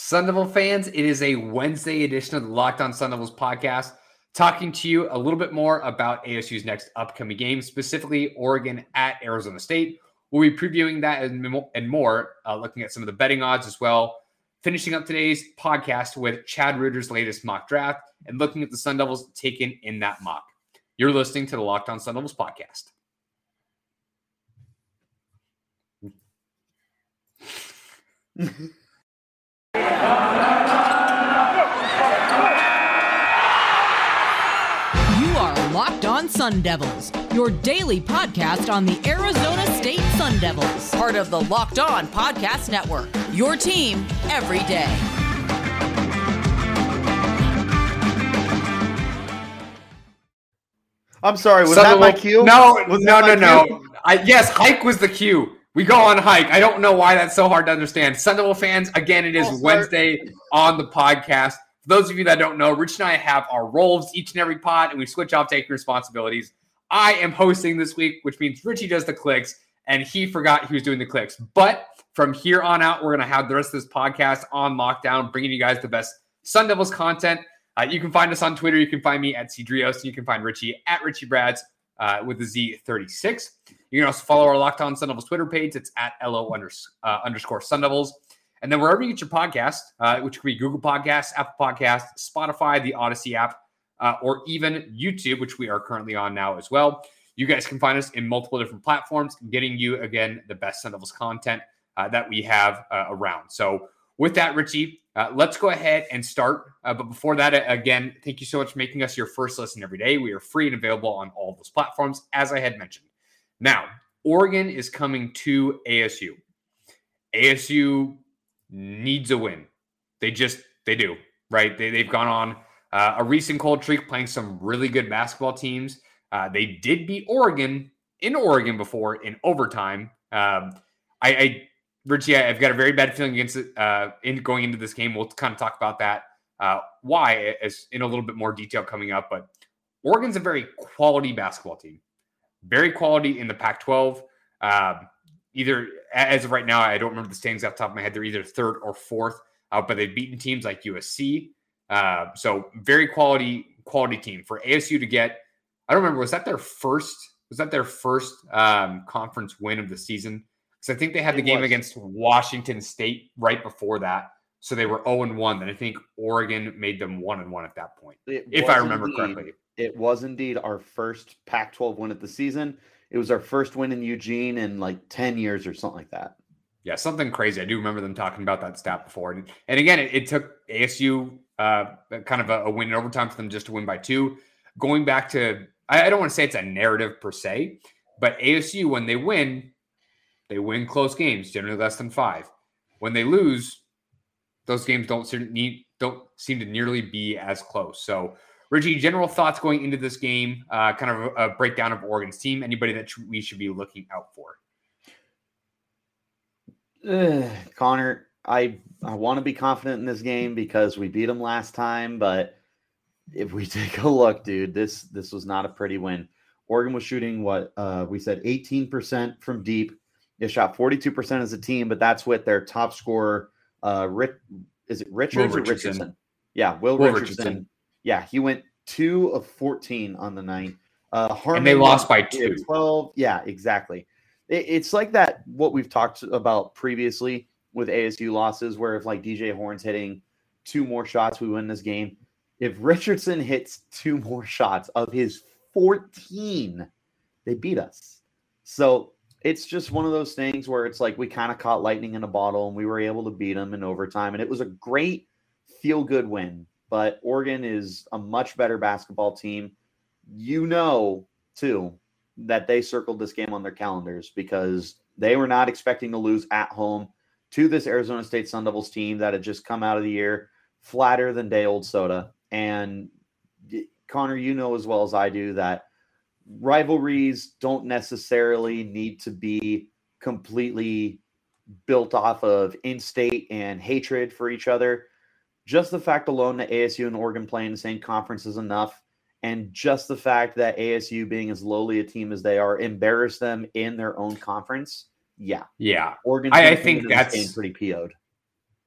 Sun Devil fans, it is a Wednesday edition of the Locked On Sun Devils podcast, talking to you a little bit more about ASU's next upcoming game, specifically Oregon at Arizona State. We'll be previewing that and more, uh, looking at some of the betting odds as well. Finishing up today's podcast with Chad Reuter's latest mock draft and looking at the Sun Devils taken in that mock. You're listening to the Locked On Sun Devils podcast. You are Locked On Sun Devils, your daily podcast on the Arizona State Sun Devils, part of the Locked On Podcast Network. Your team every day. I'm sorry, was Sun that my cue? No, Was no, no, no. I, yes, hike was the cue. We go on a hike. I don't know why that's so hard to understand. Sun Devil fans, again, it is Oh. Wednesday on the podcast. For those of you that don't know, Rich and I have our roles each and every pod, and we switch off taking responsibilities. I am hosting this week, which means Richie does the clicks, and he forgot he was doing the clicks. But from here on out, we're going to have the rest of this podcast on lockdown, bringing you guys the best Sun Devils content. Uh, you can find us on Twitter. You can find me at Cedrios. And you can find Richie at Richie Brads uh, with the Z36. You can also follow our Locked On Sun Devils Twitter page. It's at LO uh, underscore Sun Devils. And then wherever you get your podcast, uh, which could be Google Podcasts, Apple Podcasts, Spotify, the Odyssey app, uh, or even YouTube, which we are currently on now as well. You guys can find us in multiple different platforms, getting you, again, the best Sun Devils content uh, that we have uh, around. So with that, Richie, uh, let's go ahead and start. Uh, but before that, again, thank you so much for making us your first listen every day. We are free and available on all those platforms, as I had mentioned. Now, Oregon is coming to ASU. ASU needs a win. They just they do right. They they've gone on uh, a recent cold streak, playing some really good basketball teams. Uh, they did beat Oregon in Oregon before in overtime. Um, I, I Richie, I've got a very bad feeling against it uh, in going into this game. We'll kind of talk about that uh, why as in a little bit more detail coming up. But Oregon's a very quality basketball team, very quality in the Pac-12. Um, either as of right now, I don't remember the standings off the top of my head. They're either third or fourth, uh, but they've beaten teams like USC. Uh, so very quality quality team for ASU to get. I don't remember was that their first was that their first um, conference win of the season? Because I think they had the It game was. against Washington State right before that. So they were 0 and 1. Then I think Oregon made them 1 and 1 at that point, It if I remember indeed- correctly. It was indeed our first Pac 12 win of the season. It was our first win in Eugene in like 10 years or something like that. Yeah, something crazy. I do remember them talking about that stat before. And, and again, it, it took ASU uh, kind of a, a win in overtime for them just to win by two. Going back to, I, I don't want to say it's a narrative per se, but ASU, when they win, they win close games, generally less than five. When they lose, those games don't seem, need, don't seem to nearly be as close. So, Richie, general thoughts going into this game, uh, kind of a, breakdown of Oregon's team, anybody that we should be looking out for. Ugh, Connor, I I want to be confident in this game because we beat them last time, but if we take a look, dude, this this was not a pretty win. Oregon was shooting what uh, we said 18% from deep. They shot 42% as a team, but that's with their top scorer, uh, Rick. Is it Richards or Richardson. Richardson? Yeah, Will, Will Richardson. Richardson. Yeah, he went two of 14 on the night. Uh, And they lost by two. 12. Yeah, exactly. It- it's like that, what we've talked about previously with ASU losses, where if like DJ Horne's hitting two more shots, we win this game. If Richardson hits two more shots of his 14, they beat us. So it's just one of those things where it's like we kind of caught lightning in a bottle and we were able to beat them in overtime. And it was a great feel good win. But Oregon is a much better basketball team. You know, too, that they circled this game on their calendars because they were not expecting to lose at home to this Arizona State Sun Devils team that had just come out of the year flatter than day old soda. And Connor, you know as well as I do that rivalries don't necessarily need to be completely built off of in-state and hatred for each other. Just the fact alone that ASU and Oregon play in the same conference is enough. And just the fact that ASU, being as lowly a team as they are, embarrass them in their own conference. Yeah, Yeah. Oregon. I- I think that's- pretty PO'd.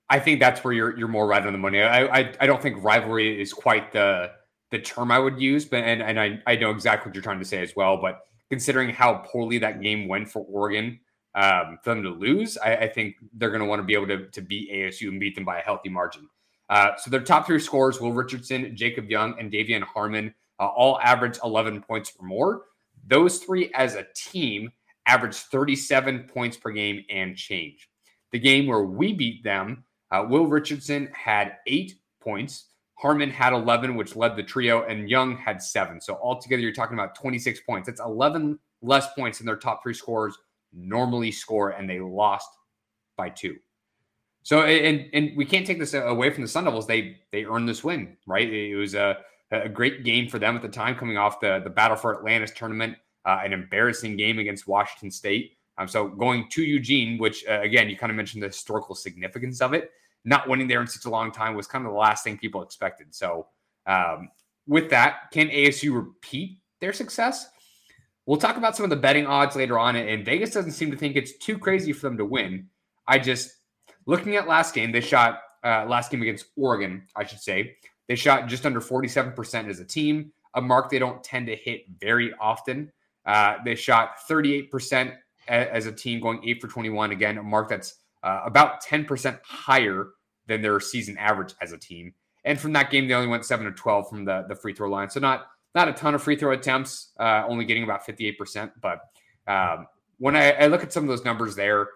I think that's where you're you're more right on the money. I, I I don't think rivalry is quite the the term I would use, but and, and I, I know exactly what you're trying to say as well. But considering how poorly that game went for Oregon, um, for them to lose, I, I think they're going to want to be able to, to beat ASU and beat them by a healthy margin. Uh, so their top three scores: Will Richardson, Jacob Young, and De'Vion Harmon, uh, all average 11 points or more. Those three as a team averaged 37 points per game and change. The game where we beat them, uh, Will Richardson had eight points. Harmon had 11, which led the trio, and Young had seven. So altogether, you're talking about 26 points. That's 11 less points than their top three scorers normally score, and they lost by two. So and and we can't take this away from the Sun Devils. They they earned this win, right? It was a, a great game for them at the time, coming off the the Battle for Atlantis tournament, uh, an embarrassing game against Washington State. Um, so going to Eugene, which uh, again you kind of mentioned the historical significance of it not winning there in such a long time was kind of the last thing people expected. So, um, with that, can ASU repeat their success? We'll talk about some of the betting odds later on, and Vegas doesn't seem to think it's too crazy for them to win. I just looking at last game, they shot uh, last game against Oregon, I should say. They shot just under 47% as a team, a mark they don't tend to hit very often. Uh, they shot 38% as a team, going 8 for 21. Again, a mark that's uh, about 10% higher than their season average as a team. And from that game, they only went 7 to 12 from the, the free throw line. So not not a ton of free throw attempts, uh, only getting about 58%. But um, when I, I look at some of those numbers there,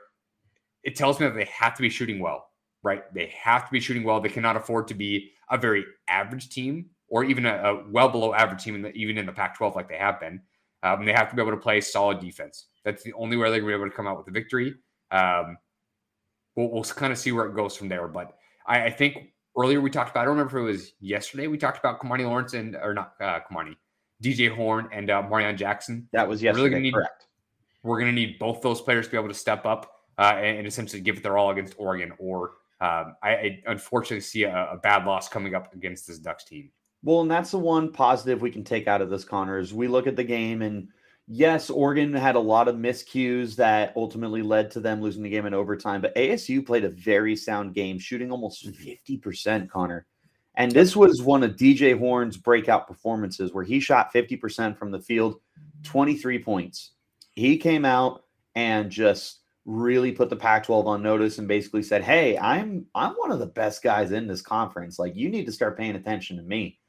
it tells me that they have to be shooting well, right? They have to be shooting well. They cannot afford to be a very average team or even a, a well below average team, in the, even in the Pac 12 like they have been. Um, they have to be able to play solid defense. That's the only way they're going to be able to come out with a victory. Um, we'll, we'll kind of see where it goes from there. But I, I, think earlier we talked about, I don't remember if it was yesterday, we talked about Kimani Lawrence and, or not uh, Kimani, DJ Horne and uh, Marreon Jackson. That was yesterday, really need, correct. We're going to need both those players to be able to step up uh, and, and, essentially give it their all against Oregon. Or um, I, I, unfortunately see a, a bad loss coming up against this Ducks team. Well, and that's the one positive we can take out of this, Connor, is we look at the game and – yes, Oregon had a lot of miscues that ultimately led to them losing the game in overtime, but ASU played a very sound game, shooting almost 50%, mm-hmm. Connor. And this was one of DJ Horne's breakout performances where he shot 50% from the field, 23 points. He came out and just really put the Pac-12 on notice and basically said, "Hey, I'm I'm one of the best guys in this conference. Like you need to start paying attention to me."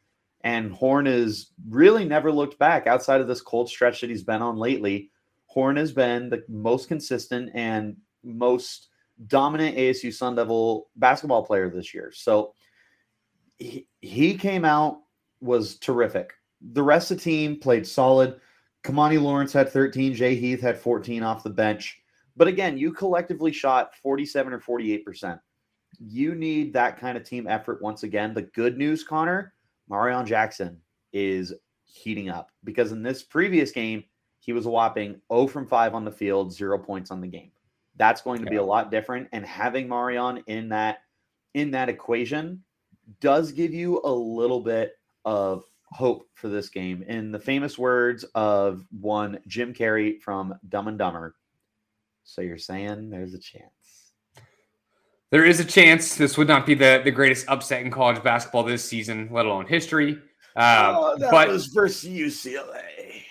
And Horne has really never looked back outside of this cold stretch that he's been on lately. Horne has been the most consistent and most dominant ASU Sun Devil basketball player this year. So he, he came out, was terrific. The rest of the team played solid. Kimani Lawrence had 13, Jay Heath had 14 off the bench. But again, you collectively shot 47 or 48%. You need that kind of team effort once again. The good news, Connor, Marreon Jackson is heating up because in this previous game, he was a whopping 0 from 5 on the field, zero points on the game. That's going to be a lot different. And having Marreon in that in that equation does give you a little bit of hope for this game. In the famous words of one Jim Carrey from Dumb and Dumber. So you're saying there's a chance there is a chance this would not be the, the greatest upset in college basketball this season, let alone history. Uh, oh, that but, was versus UCLA.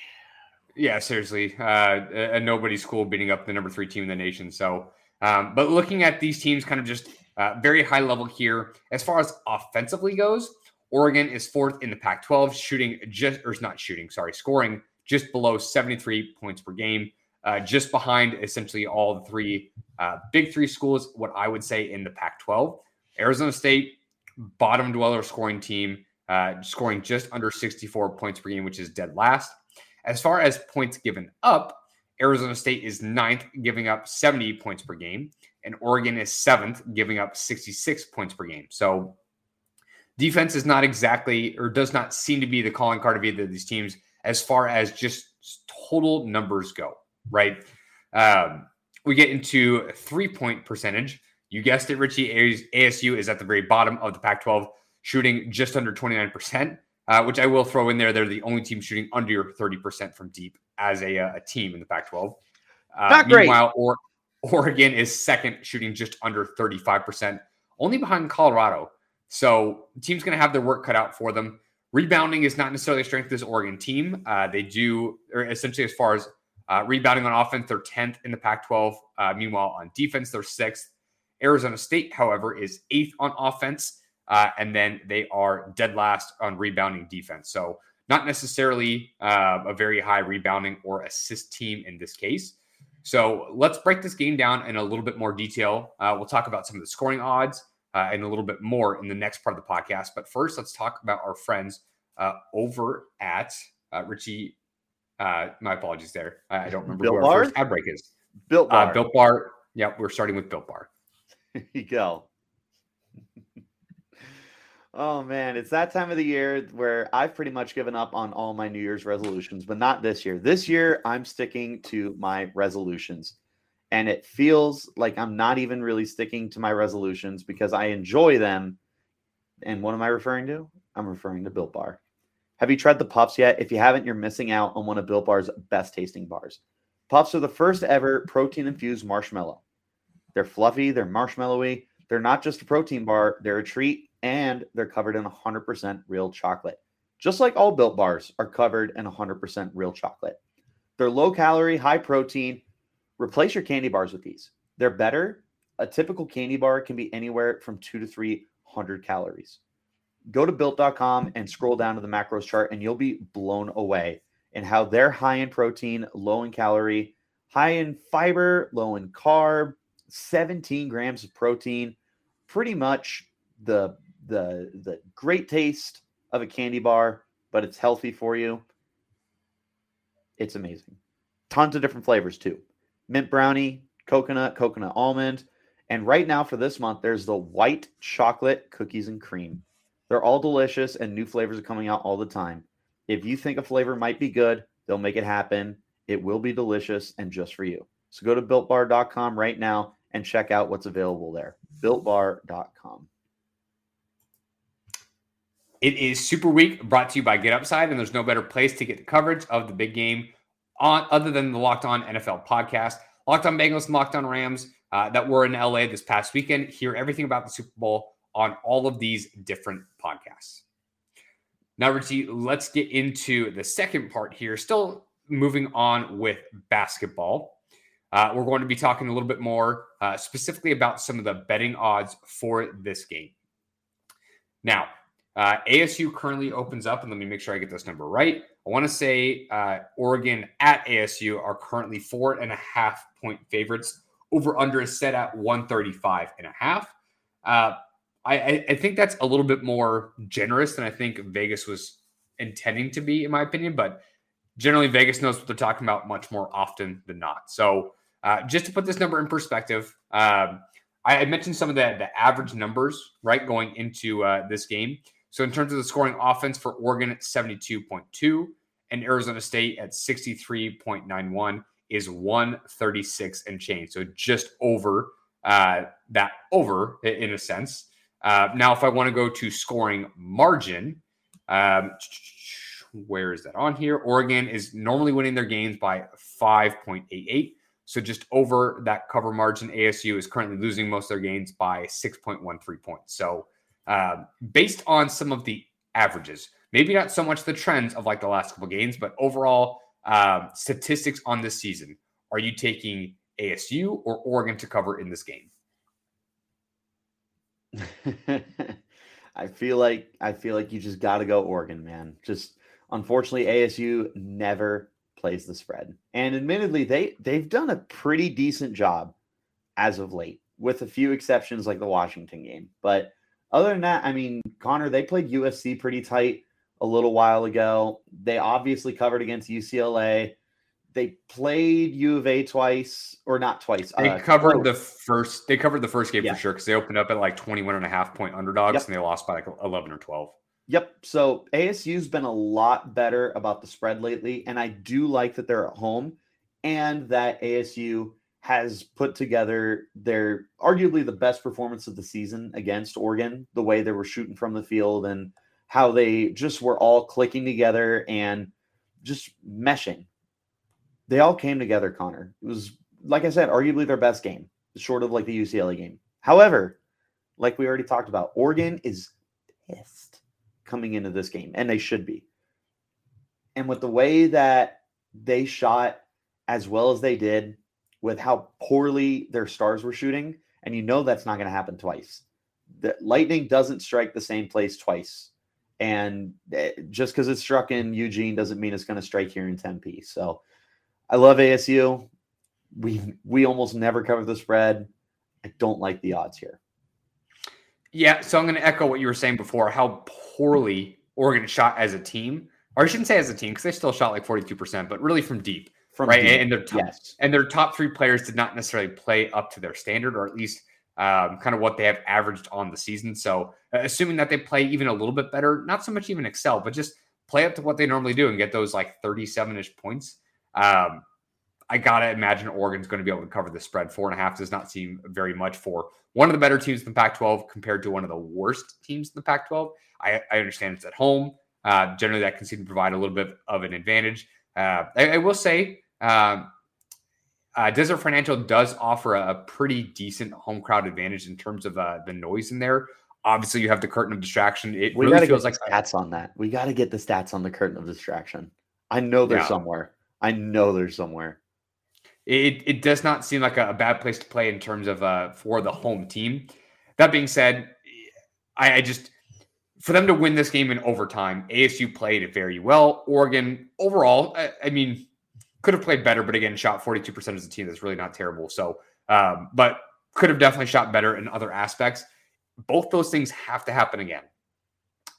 Yeah, seriously, uh, a, a nobody school beating up the number three team in the nation. So, um, but looking at these teams, kind of just uh, very high level here as far as offensively goes. Oregon is fourth in the Pac-12, shooting just or not shooting, sorry, scoring just below 73 points per game uh, just behind essentially all the three uh, big three schools, what I would say in the Pac 12. Arizona State, bottom dweller scoring team, uh, scoring just under 64 points per game, which is dead last. As far as points given up, Arizona State is ninth, giving up 70 points per game, and Oregon is seventh, giving up 66 points per game. So defense is not exactly or does not seem to be the calling card of either of these teams as far as just total numbers go right? Um, we get into three point percentage. You guessed it, Richie. ASU is at the very bottom of the Pac 12, shooting just under 29%, uh, which I will throw in there. They're the only team shooting under 30% from deep as a, uh, a team in the Pac 12. Uh, Not great. Meanwhile, or- Oregon is second, shooting just under 35%. only behind Colorado. So the team's going to have their work cut out for them. Rebounding is not necessarily a strength of this Oregon team. Uh, they do, or essentially, as far as uh, rebounding on offense, they're 10th in the Pac 12. Uh, meanwhile, on defense, they're sixth. Arizona State, however, is eighth on offense. Uh, and then they are dead last on rebounding defense. So, not necessarily uh, a very high rebounding or assist team in this case. So, let's break this game down in a little bit more detail. Uh, we'll talk about some of the scoring odds uh, and a little bit more in the next part of the podcast. But first, let's talk about our friends over at Richie. Uh, my apologies there. I, I don't remember Built who our Bar? first ad break is. Built Uh, Built Bar. Yep, we're starting with Built Bar. There you go. oh man, it's that time of the year where I've pretty much given up on all my New Year's resolutions, but not this year. This year, I'm sticking to my resolutions. And it feels like I'm not even really sticking to my resolutions because I enjoy them. And what am I referring to? I'm referring to Built Bar. Have you tried the Puffs yet? If you haven't, you're missing out on one of Built Bar's best tasting bars. Puffs are the first ever protein infused marshmallow. They're fluffy, they're marshmallowy. They're not just a protein bar, they're a treat, and they're covered in 100% real chocolate. Just like all built bars are covered in 100% real chocolate. They're low calorie, high protein. Replace your candy bars with these. They're better. A typical candy bar can be anywhere from two to 300 calories. Go to built.com and scroll down to the macros chart, and you'll be blown away in how they're high in protein, low in calorie, high in fiber, low in carb, 17 grams of protein, pretty much the the the great taste of a candy bar, but it's healthy for you. It's amazing. Tons of different flavors too. Mint brownie, coconut, coconut almond, and right now for this month there's the white chocolate cookies and cream. They're all delicious and new flavors are coming out all the time. If you think a flavor might be good, they'll make it happen. It will be delicious and just for you. So go to builtbar.com right now and check out what's available there. Builtbar.com. It is Super Week brought to you by Get Upside, and there's no better place to get the coverage of the big game on other than the Locked On NFL podcast. Locked On Bengals and Locked On Rams uh, that were in LA this past weekend. Hear everything about the Super Bowl on all of these different podcasts. Now, Richie, let's get into the second part here. Still moving on with basketball. Uh, we're going to be talking a little bit more uh, specifically about some of the betting odds for this game. Now, uh, ASU currently opens up, and let me make sure I get this number right. I want to say uh, Oregon at ASU are currently four and a half point favorites. Over under is set at 135 and a half. I, I think that's a little bit more generous than I think Vegas was intending to be, in my opinion. But generally, Vegas knows what they're talking about much more often than not. So, uh, just to put this number in perspective, um, I, I mentioned some of the, the average numbers, right, going into uh, this game. So, in terms of the scoring offense for Oregon at 72.2 and Arizona State at 63.91 is 136 and change. So, just over uh, that, over in a sense. Uh, now, if I want to go to scoring margin, um, where is that on here? Oregon is normally winning their games by 5.88. So just over that cover margin, ASU is currently losing most of their games by 6.13 points. So uh, based on some of the averages, maybe not so much the trends of like the last couple games, but overall um, statistics on this season, are you taking ASU or Oregon to cover in this game? I feel like I feel like you just got to go Oregon, man. Just unfortunately, ASU never plays the spread, and admittedly, they they've done a pretty decent job as of late, with a few exceptions like the Washington game. But other than that, I mean, Connor, they played USC pretty tight a little while ago. They obviously covered against UCLA. They played U of A twice, or not twice. They uh, covered the first. They covered the first game Yeah. for sure because they opened up at like 21 and a half point underdogs Yep. and they lost by like 11 or 12. Yep. So ASU's been a lot better about the spread lately, and I do like that they're at home and that ASU has put together their arguably the best performance of the season against Oregon, the way they were shooting from the field and how they just were all clicking together and just meshing. They all came together, Connor. It was like I said, arguably their best game, short of like the UCLA game. However, like we already talked about, Oregon is pissed coming into this game, and they should be. And with the way that they shot as well as they did, with how poorly their stars were shooting, and you know that's not going to happen twice. The lightning doesn't strike the same place twice. And eh, just because it struck in Eugene doesn't mean it's going to strike here in Tempe. So I love ASU. We we almost never cover the spread. I don't like the odds here. Yeah, so I'm going to echo what you were saying before. How poorly Oregon shot as a team, or I shouldn't say as a team because they still shot like 42 percent, but really from deep, From right? deep, And their top, yes. and their top three players did not necessarily play up to their standard, or at least um, kind of what they have averaged on the season. So, uh, assuming that they play even a little bit better, not so much even excel, but just play up to what they normally do and get those like 37 ish points. Um, I gotta imagine Oregon's going to be able to cover the spread. Four and a half does not seem very much for one of the better teams in the Pac-12 compared to one of the worst teams in the Pac-12. I, I understand it's at home. Uh, generally, that can seem to provide a little bit of an advantage. Uh, I, I will say, um, uh, Desert Financial does offer a, a pretty decent home crowd advantage in terms of uh, the noise in there. Obviously, you have the curtain of distraction. It We really got to feels get like stats on that. We got to get the stats on the curtain of distraction. I know there's Yeah. somewhere. I know they're somewhere. it, it does not seem like a, a bad place to play in terms of uh, for the home team. That being said, I, I just for them to win this game in overtime, ASU played it very well. Oregon overall, I, I mean, could have played better, but again, shot 42% as a team. That's really not terrible. So, um, but could have definitely shot better in other aspects. Both those things have to happen again.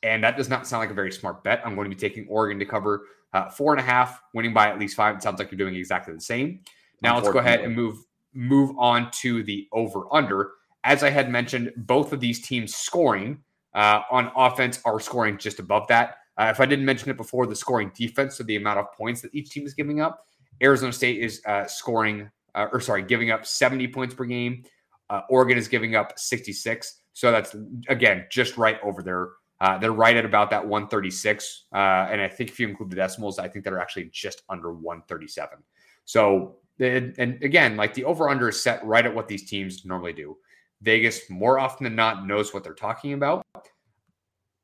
And that does not sound like a very smart bet. I'm going to be taking Oregon to cover uh, four and a half, winning by at least five. It sounds like you're doing exactly the same. Now let's go ahead and move move on to the over under. As I had mentioned, both of these teams scoring uh, on offense are scoring just above that. Uh, if I didn't mention it before, the scoring defense, so the amount of points that each team is giving up, Arizona State is uh, scoring, uh, or sorry, giving up 70 points per game. Uh, Oregon is giving up 66. So that's again just right over there. Uh, they're right at about that 136. Uh, and I think if you include the decimals, I think they're actually just under 137. So, and, again, like the over under is set right at what these teams normally do. Vegas, more often than not, knows what they're talking about.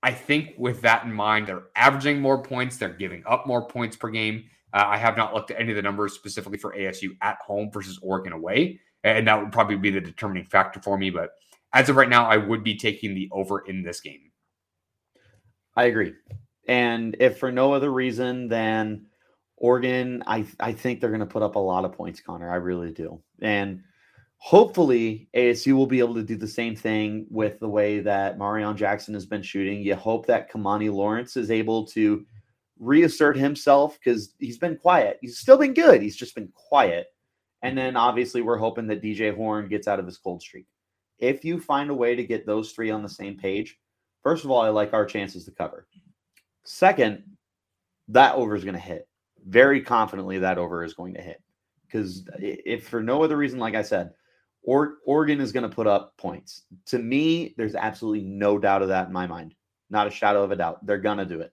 I think with that in mind, they're averaging more points, they're giving up more points per game. Uh, I have not looked at any of the numbers specifically for ASU at home versus Oregon away, and that would probably be the determining factor for me. But as of right now, I would be taking the over in this game. I agree. And if for no other reason than Oregon, I I think they're going to put up a lot of points, Connor. I really do. And hopefully ASU will be able to do the same thing with the way that Marreon Jackson has been shooting. You hope that Kimani Lawrence is able to reassert himself because he's been quiet. He's still been good. He's just been quiet. And then obviously we're hoping that DJ Horne gets out of his cold streak. If you find a way to get those three on the same page, first of all, I like our chances to cover. Second, that over is going to hit. Very confidently, that over is going to hit. Because if for no other reason, like I said, or, Oregon is going to put up points. To me, there's absolutely no doubt of that in my mind. Not a shadow of a doubt. They're going to do it.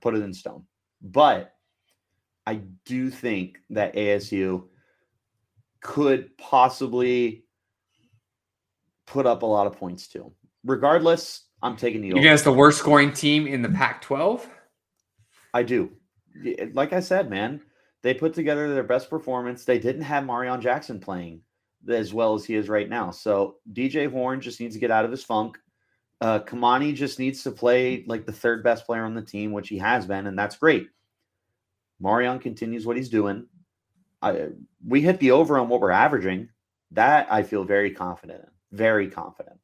Put it in stone. But I do think that ASU could possibly put up a lot of points too. Regardless, I'm taking the over. Against the worst scoring team in the Pac 12? I do. Like I said, man, they put together their best performance. They didn't have Marreon Jackson playing as well as he is right now. So DJ Horne just needs to get out of his funk. Uh, Kimani just needs to play like the third best player on the team, which he has been, and that's great. Marreon continues what he's doing. I, we hit the over on what we're averaging. That I feel very confident in. Very confident.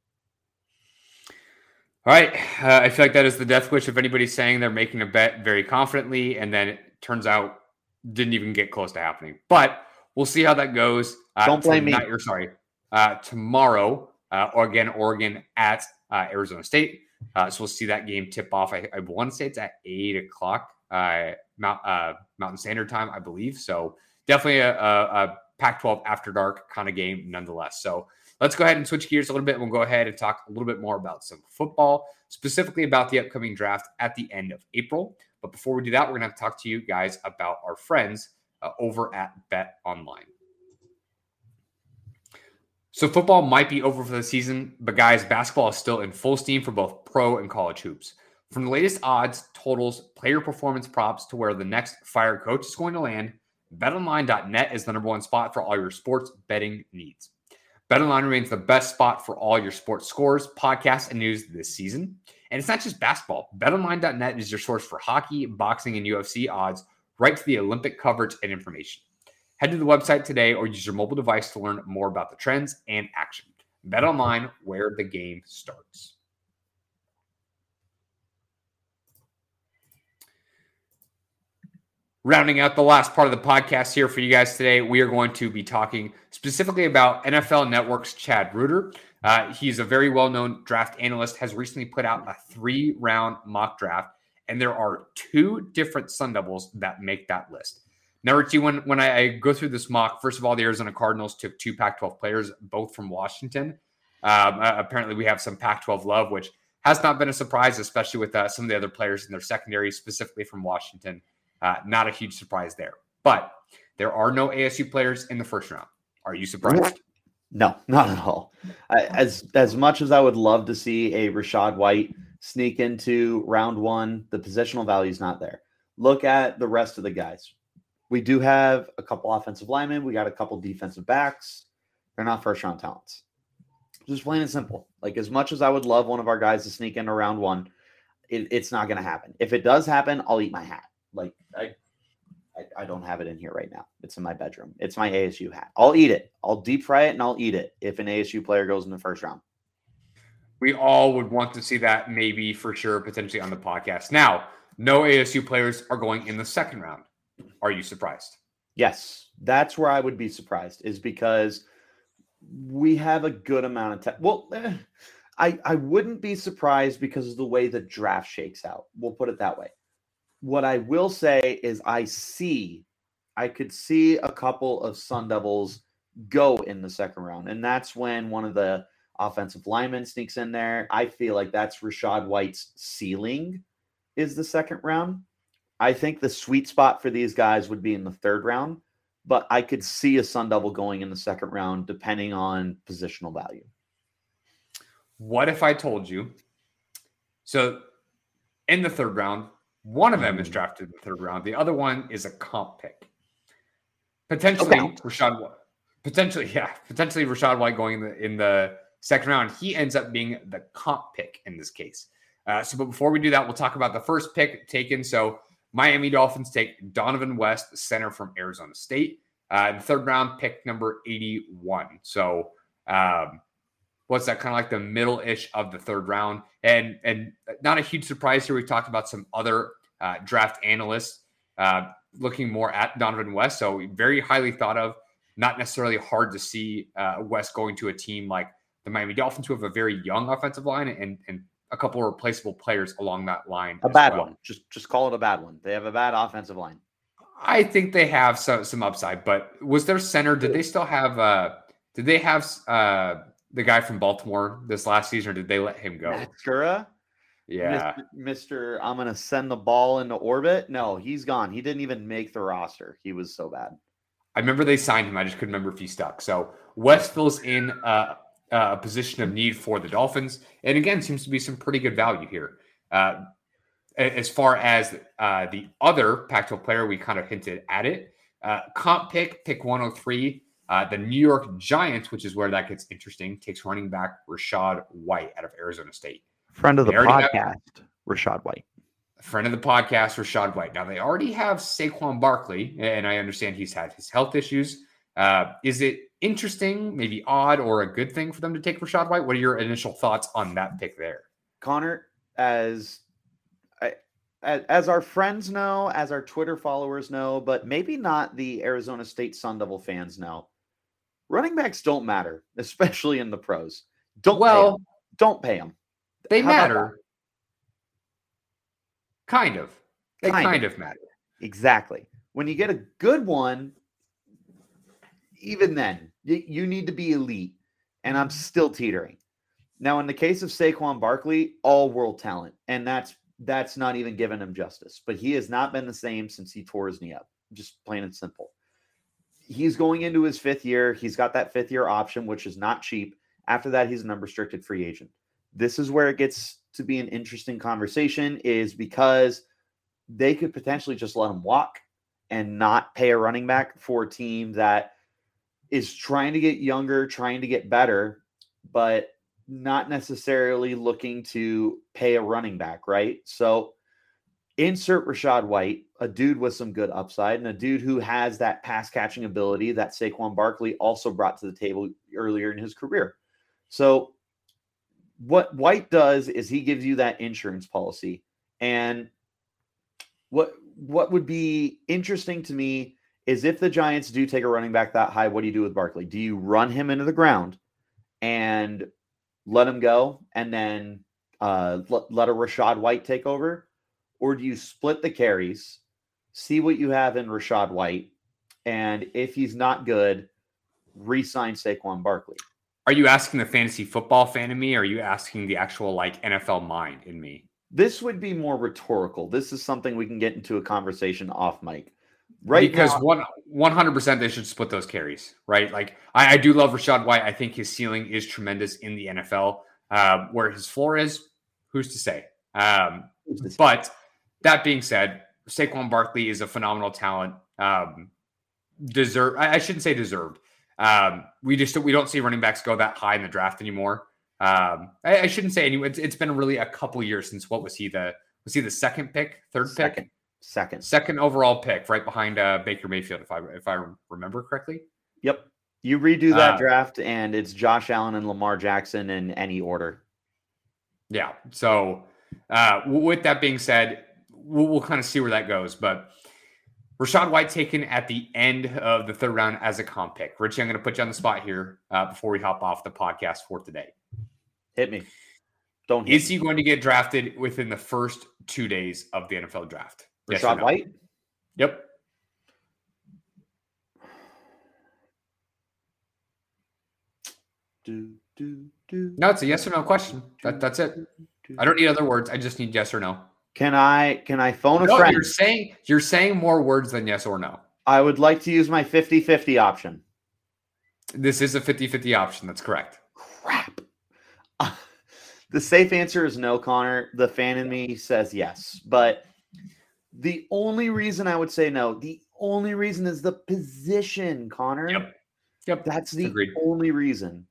All right. Uh, I feel like that is the death wish of anybody saying they're making a bet very confidently, and then it turns out didn't even get close to happening. But we'll see how that goes. Uh, Don't blame me. tonight- Or sorry, uh, tomorrow, uh, again, Oregon at uh, Arizona State. Uh, so we'll see that game tip off. I, I want to say it's at eight o'clock uh, Mount, uh, Mountain Standard Time, I believe. So definitely a, a, a Pac-12 after dark kind of game, nonetheless. So let's go ahead and switch gears a little bit. and We'll go ahead and talk a little bit more about some football, specifically about the upcoming draft at the end of April. But before we do that, we're going to to talk to you guys about our friends uh, over at Bet Online. So football might be over for the season, but guys, basketball is still in full steam for both pro and college hoops. From the latest odds, totals, player performance props to where the next fired coach is going to land, betonline.net is the number one spot for all your sports betting needs. BetOnline remains the best spot for all your sports scores, podcasts, and news this season. And it's not just basketball. BetOnline.net is your source for hockey, boxing, and UFC odds, right to the Olympic coverage and information. Head to the website today or use your mobile device to learn more about the trends and action. BetOnline, where the game starts. Rounding out the last part of the podcast here for you guys today, we are going to be talking specifically about NFL Network's Chad Reuter. Uh, he's a very well known draft analyst, has recently put out a three round mock draft, and there are two different Sun Devils that make that list. Number two, when, when I, I go through this mock, first of all, the Arizona Cardinals took two Pac 12 players, both from Washington. Um, uh, apparently, we have some Pac 12 love, which has not been a surprise, especially with uh, some of the other players in their secondary, specifically from Washington. Uh, not a huge surprise there. But there are no ASU players in the first round. Are you surprised? No, not at all. I, as as much as I would love to see a Rashad White sneak into round one, the positional value is not there. Look at the rest of the guys. We do have a couple offensive linemen. We got a couple defensive backs. They're not first round talents. Just plain and simple. Like as much as I would love one of our guys to sneak into round one, it, it's not going to happen. If it does happen, I'll eat my hat. Like I, I, I don't have it in here right now. It's in my bedroom. It's my ASU hat. I'll eat it. I'll deep fry it and I'll eat it if an ASU player goes in the first round. We all would want to see that maybe for sure, potentially on the podcast. Now, no ASU players are going in the second round. Are you surprised? Yes, that's where I would be surprised, is because we have a good amount of time. Well, eh, I I wouldn't be surprised because of the way the draft shakes out. We'll put it that way. What I will say is I see, I could see a couple of Sun Devils go in the second round, and that's when one of the offensive linemen sneaks in there. I feel like that's Rashad White's ceiling is the second round. I think the sweet spot for these guys would be in the third round, but I could see a Sun Devil going in the second round depending on positional value. What if I told you? So, in the third round, one of them is drafted in the third round. The other one is a comp pick. Potentially Okay. Rashad White. Potentially, yeah. Potentially Rashad White going in the, in the second round. He ends up being the comp pick in this case. Uh, so, but before we do that, we'll talk about the first pick taken. So, Miami Dolphins take Dohnovan West, center from Arizona State, uh, in the third round, pick number 81. So, um, what's that kind of like the middle ish of the third round? And and not a huge surprise here. We talked about some other uh, draft analyst, uh, looking more at Dohnovan West. So very highly thought of. Not necessarily hard to see uh, West going to a team like the Miami Dolphins, who have a very young offensive line and and a couple of replaceable players along that line. A bad well. one. Just just call it a bad one. They have a bad offensive line. I think they have some some upside, but was their center? Did they still have? uh Did they have uh the guy from Baltimore this last season, or did they let him go? Matt Skura, Yeah, Mr. I'm gonna send the ball into orbit. No, he's gone. He didn't even make the roster. He was so bad. I remember they signed him. I just couldn't remember if he stuck. So West fills in uh, a position of need for the Dolphins, and again seems to be some pretty good value here. Uh, as far as uh, the other Pac-12 player, we kind of hinted at it. Uh, comp pick, pick 103. Uh, the New York Giants, which is where that gets interesting, takes running back Rashad White out of Arizona State. Friend of the They already have- podcast, Rashad White. friend of the podcast, Rashad White. Now they already have Saquon Barkley, and I understand he's had his health issues. Uh, is it interesting, maybe odd, or a good thing for them to take Rashad White? What are your initial thoughts on that pick there? Connor, as I, as, as our friends know, as our Twitter followers know, but maybe not the Arizona State Sun Devil fans know, running backs don't matter, especially in the pros. Don't pay Well, 'em. don't pay them. They How matter. Kind of. They Kind kind, of. of matter. Exactly. When you get a good one, even then, you, you need to be elite. And I'm still teetering. Now, in the case of Saquon Barkley, all world talent, and that's that's not even giving him justice. But he has not been the same since he tore his knee up. Just plain and simple. he's going into his fifth year. He's got that fifth year option, which is not cheap. After that, he's an unrestricted free agent. This is where it gets to be an interesting conversation, is because they could potentially just let him walk and not pay a running back for a team that is trying to get younger, trying to get better, but not necessarily looking to pay a running back, right? So insert Rashad White, a dude with some good upside, and a dude who has that pass catching ability that Saquon Barkley also brought to the table earlier in his career. So, what White does is he gives you that insurance policy. And what what would be interesting to me is if the Giants do take a running back that high, what do you do with Barkley? Do you run him into the ground and let him go and then uh, let, let a Rashad White take over? Or do you split the carries, see what you have in Rashad White, and if he's not good, re sign Saquon Barkley? Are you asking the fantasy football fan in me, or are you asking the actual like NFL mind in me? This would be more rhetorical. This is something we can get into a conversation off mic. Right because now, one one hundred percent they should split those carries, right? Like I, I, do love Rashad White. I think his ceiling is tremendous in the NFL. Uh, where his floor is, who's to say? Um, but that being said, Saquon Barkley is a phenomenal talent. Um, deserve I, I shouldn't say deserved. Um, we just we don't see running backs go that high in the draft anymore. Um, I, I shouldn't say anyway. It's, it's been really a couple years since what was he the was he the second pick, third second, pick, second, second overall pick, right behind uh, Baker Mayfield, if I if I remember correctly. Yep, you redo that Uh, draft, and it's Josh Allen and Lamar Jackson in any order. Yeah. So uh, with that being said, we'll, we'll kind of see where that goes. But Rashad White taken at the end of the third round as a comp pick. Richie, I'm going to put you on the spot here uh, before we hop off the podcast for today. Hit me. Don't hit Is me. he going to get drafted within the first two days of the NFL draft? Yes Rashad no? White? Yep. Do, do, do, No, it's a yes or no question. That, that's it. I don't need other words. I just need yes or no. Can I can I phone a No, friend? you're saying you're saying more words than yes or no. I would like to use my 50-50 option. This is a 50-50 option. That's correct. Crap. the safe answer is no, Connor. The fan in me says yes. But the only reason I would say no, the only reason is the position, Connor. Yep. Yep. That's the Agreed. only reason.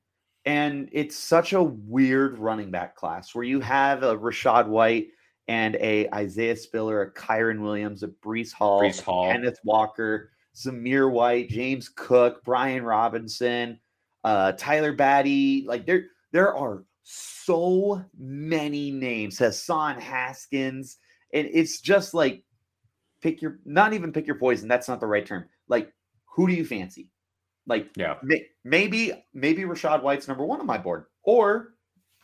And it's such a weird running back class where you have a Rashad White and a Isaiah Spiller, a Kyren Williams, a Breece Hall, Breece Hall. Kenneth Walker, Zamir White, James Cook, Brian Robinson, uh, Tyler Badie. Like there, there are so many names. Hassan Haskins. And it's just like pick your not even pick your poison. That's not the right term. Like, who do you fancy? Like Yeah. May- maybe maybe Rashad White's number one on my board, or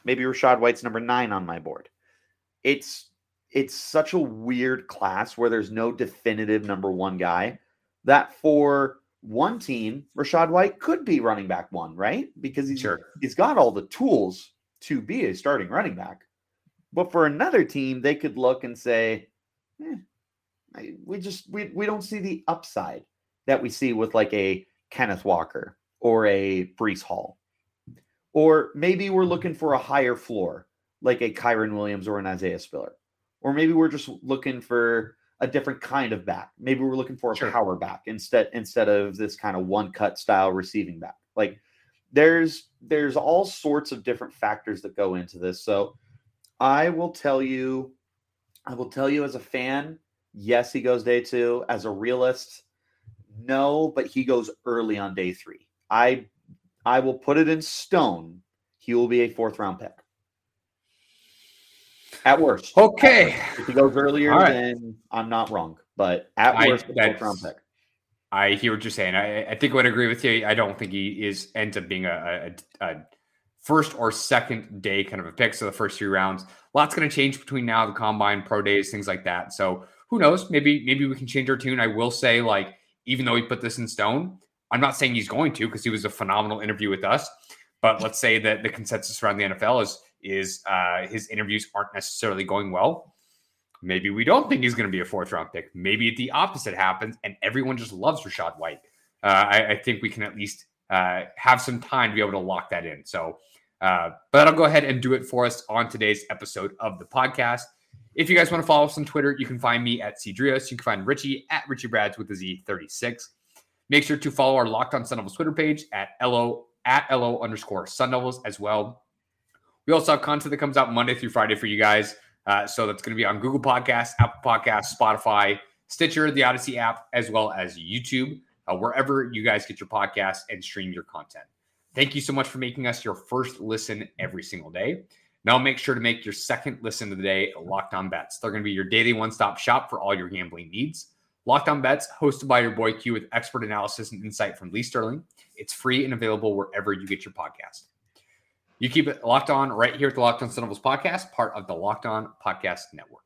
maybe Rashad White's number nine on my board. It's it's such a weird class where there's no definitive number one guy that for one team, Rashad White could be running back one, right? Because he's Sure. he's got all the tools to be a starting running back. But for another team, they could look and say, eh, we just we, we don't see the upside that we see with like a Kenneth Walker or a Breece Hall. Or maybe we're looking for a higher floor, like a Kyren Williams or an Isaiah Spiller. Or maybe we're just looking for a different kind of back. Maybe we're looking for a Sure. power back instead instead of this kind of one cut style receiving back. Like there's there's all sorts of different factors that go into this. So I will tell you, I will tell you as a fan, yes, he goes day two. As a realist, no, but he goes early on day three. I I will put it in stone. He will be a fourth round pick. At worst. Okay. If he goes earlier, right. then I'm not wrong. But at I- worst, a round pick. I hear what you're saying. I, I think I would agree with you. I don't think he is ends up being a, a, a first or second day kind of a pick. So the first three rounds, lots going to change between now the combine, pro days, things like that. So who knows? Maybe maybe we can change our tune. I will say, like, even though he put this in stone, I'm not saying he's going to because he was a phenomenal interview with us. But let's say that the consensus around the NFL is is uh, his interviews aren't necessarily going well. Maybe we don't think he's going to be a fourth round pick. Maybe the opposite happens and everyone just loves Rashad White. uh, I, I, think we can at least uh, have some time to be able to lock that in. So, uh, but I'll go ahead and do it for us on today's episode of the podcast. If you guys want to follow us on Twitter, you can find me at Cedrios. You can find Richie at Richie Brads with the Z36. Make sure to follow our Locked On Sun Devils Twitter page at LO at LO underscore Sun Devils as well. We also have content that comes out Monday through Friday for you guys. Uh, so that's going to be on Google Podcasts, Apple Podcasts, Spotify, Stitcher, the Odyssey app, as well as YouTube, uh, wherever you guys get your podcasts and stream your content. Thank you so much for making us your first listen every single day. Now make sure to make your second listen of the day Locked On Bets. They're going to be your daily one-stop shop for all your gambling needs. Locked On Bets, hosted by your boy Q with expert analysis and insight from Lee Sterling. It's free and available wherever you get your podcast. You keep it locked on right here at the Locked On Sun Devils podcast, part of the Locked On Podcast Network.